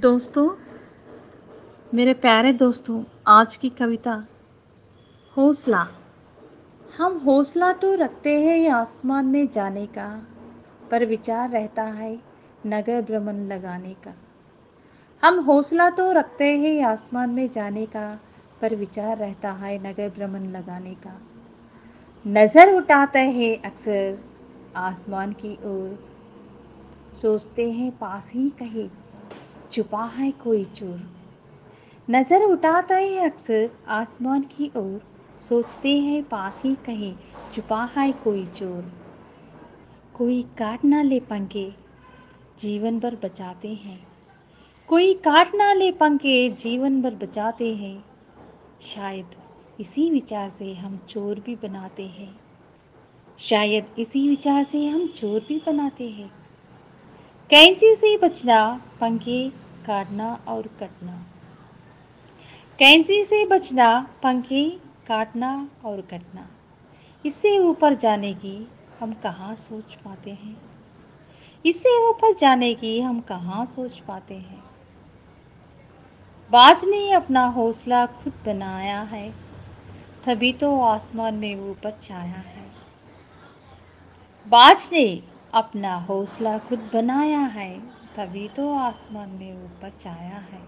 दोस्तों, मेरे प्यारे दोस्तों, आज की कविता, हौसला। हम हौसला तो रखते हैं ये आसमान में जाने का, पर विचार रहता है नगर भ्रमण लगाने का। हम हौसला तो रखते हैं ये आसमान में जाने का, पर विचार रहता है नगर भ्रमण लगाने का। नज़र उठाते हैं अक्सर आसमान की ओर, सोचते हैं पास ही कहीं छुपा है कोई चोर। नज़र उठाता है अक्सर आसमान की ओर, सोचते हैं पास ही कहीं छुपा है कोई चोर। कोई काट ना ले पंखे, जीवन भर बचाते हैं। कोई काट ना ले पंखे, जीवन भर बचाते हैं। शायद इसी विचार से हम चोर भी बनाते हैं। शायद इसी विचार से हम चोर भी बनाते हैं। कैंची से बचना, पंखे, काटना और कटना। कैंची से बचना, पंखे, काटना और कटना। इससे ऊपर जाने की हम कहाँ सोच पाते हैं? इससे ऊपर जाने की हम कहाँ सोच पाते हैं? बाज ने अपना हौसला खुद बनाया है, तभी तो आसमान में ऊपर छाया है। बाज ने अपना हौसला खुद बनाया है, तभी तो आसमान में ऊपर छाया है।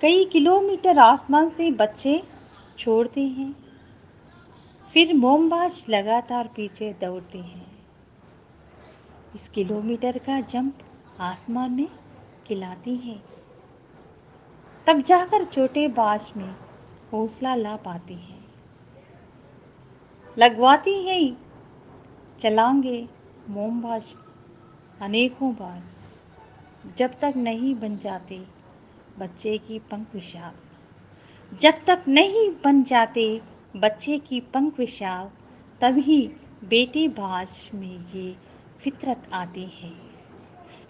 कई किलोमीटर आसमान से बच्चे छोड़ते हैं, फिर मोमबाज लगातार पीछे दौड़ते हैं। इस किलोमीटर का जंप आसमान में खिलाती है, तब जाकर छोटे बाज में हौसला ला पाती है। लगवाती है चलाएँगे मोमबाज अनेकों बार। जब तक नहीं बन जाते बच्चे की पंख विशाल जब तक नहीं बन जाते बच्चे की पंख विशाल तभी बेटे बाज में ये फितरत आती है।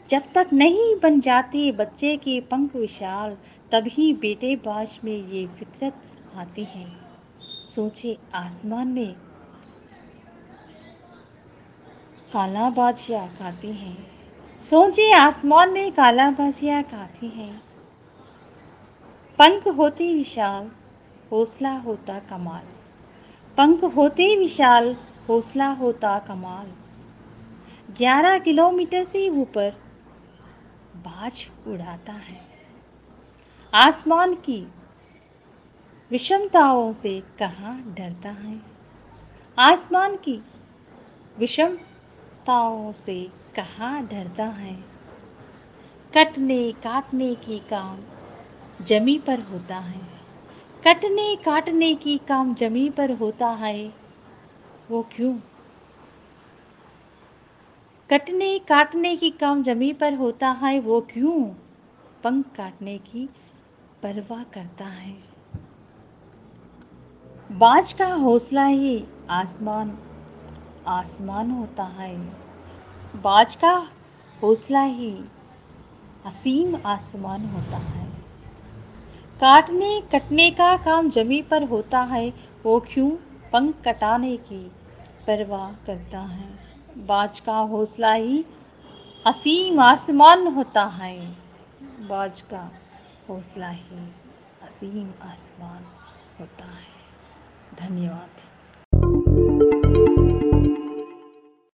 जब तक नहीं बन जाते बच्चे के पंख विशाल तभी बेटे बाज में ये फितरत आती है। सोचे आसमान में काला बाजिया खाती हैं। सोचे आसमान में काला बाजिया खाती हैं। पंख होते विशाल, हौसला होता कमाल। पंख होते विशाल, हौसला होता कमाल। ग्यारह किलोमीटर से ऊपर बाज उड़ाता है। आसमान की विषमताओं से कहाँ डरता है? आसमान की विषम ताओं से कहाँ डरता है? कटने काटने की काम जमी पर होता है। कटने काटने की काम जमी पर होता है। वो क्यों? कटने काटने की काम जमी पर होता है, वो क्यों? पंख काटने की परवाह करता है। बाज का हौसला ही आसमान आसमान होता है। बाज का हौसला ही असीम आसमान होता है। काटने कटने का काम जमी पर होता है, वो क्यों पंख कटाने की परवाह करता है। बाज का हौसला ही असीम आसमान होता है। बाज का हौसला ही असीम आसमान होता है। धन्यवाद।